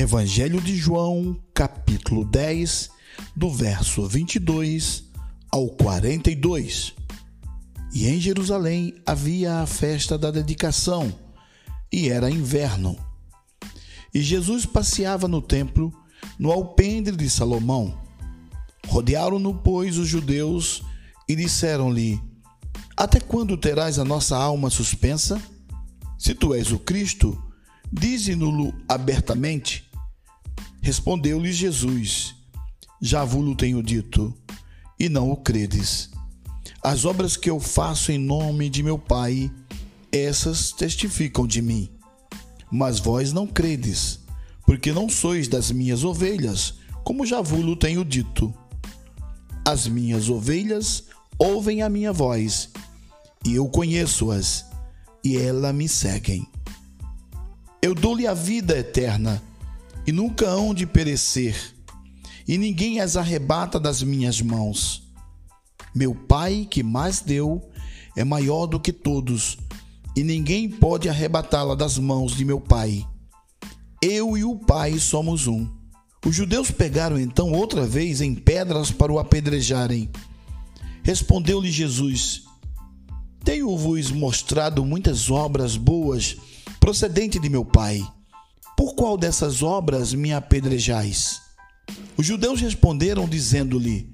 Evangelho de João, capítulo 10, do verso 22 ao 42. E em Jerusalém havia a festa da dedicação, e era inverno. E Jesus passeava no templo, no alpendre de Salomão. Rodearam-no, pois, os judeus e disseram-lhe: Até quando terás a nossa alma suspensa? Se tu és o Cristo, dize-no-lo abertamente. Respondeu-lhe Jesus: Já vos tenho dito, e não o credes. As obras que eu faço em nome de meu Pai, essas testificam de mim. Mas vós não credes, porque não sois das minhas ovelhas, como já vos tenho dito. As minhas ovelhas ouvem a minha voz, e eu conheço-as e ela me seguem. Eu dou-lhe a vida eterna e nunca hão de perecer, e ninguém as arrebata das minhas mãos. Meu Pai, que mais deu, é maior do que todos, e ninguém pode arrebatá-la das mãos de meu Pai. Eu e o Pai somos um. Os judeus pegaram então outra vez em pedras para o apedrejarem. Respondeu-lhe Jesus: tenho-vos mostrado muitas obras boas procedente de meu Pai. Por qual dessas obras me apedrejais? Os judeus responderam, dizendo-lhe: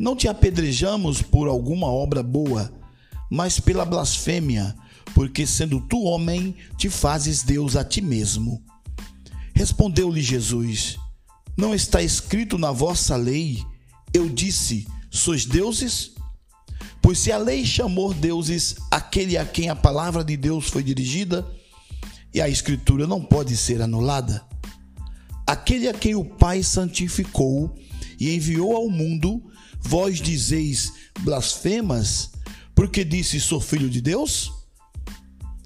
Não te apedrejamos por alguma obra boa, mas pela blasfêmia, porque sendo tu homem, te fazes Deus a ti mesmo. Respondeu-lhe Jesus: Não está escrito na vossa lei, eu disse: Sois deuses? Pois se a lei chamou deuses aquele a quem a palavra de Deus foi dirigida, e a escritura não pode ser anulada, aquele a quem o Pai santificou e enviou ao mundo, vós dizeis blasfemas, porque disse sou filho de Deus?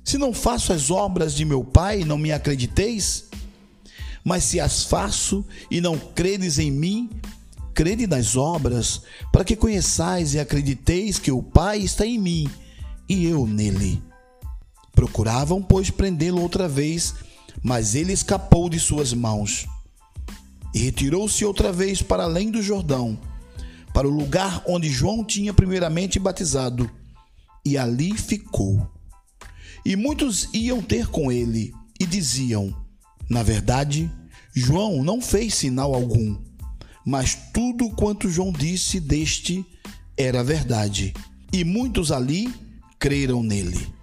Se não faço as obras de meu Pai, não me acrediteis? Mas se as faço e não credes em mim, crede nas obras, para que conheçais e acrediteis que o Pai está em mim e eu nele. Procuravam, pois, prendê-lo outra vez, mas ele escapou de suas mãos. E retirou-se outra vez para além do Jordão, para o lugar onde João tinha primeiramente batizado, e ali ficou. E muitos iam ter com ele e diziam: Na verdade, João não fez sinal algum mas tudo quanto João disse deste era verdade, e muitos ali creram nele.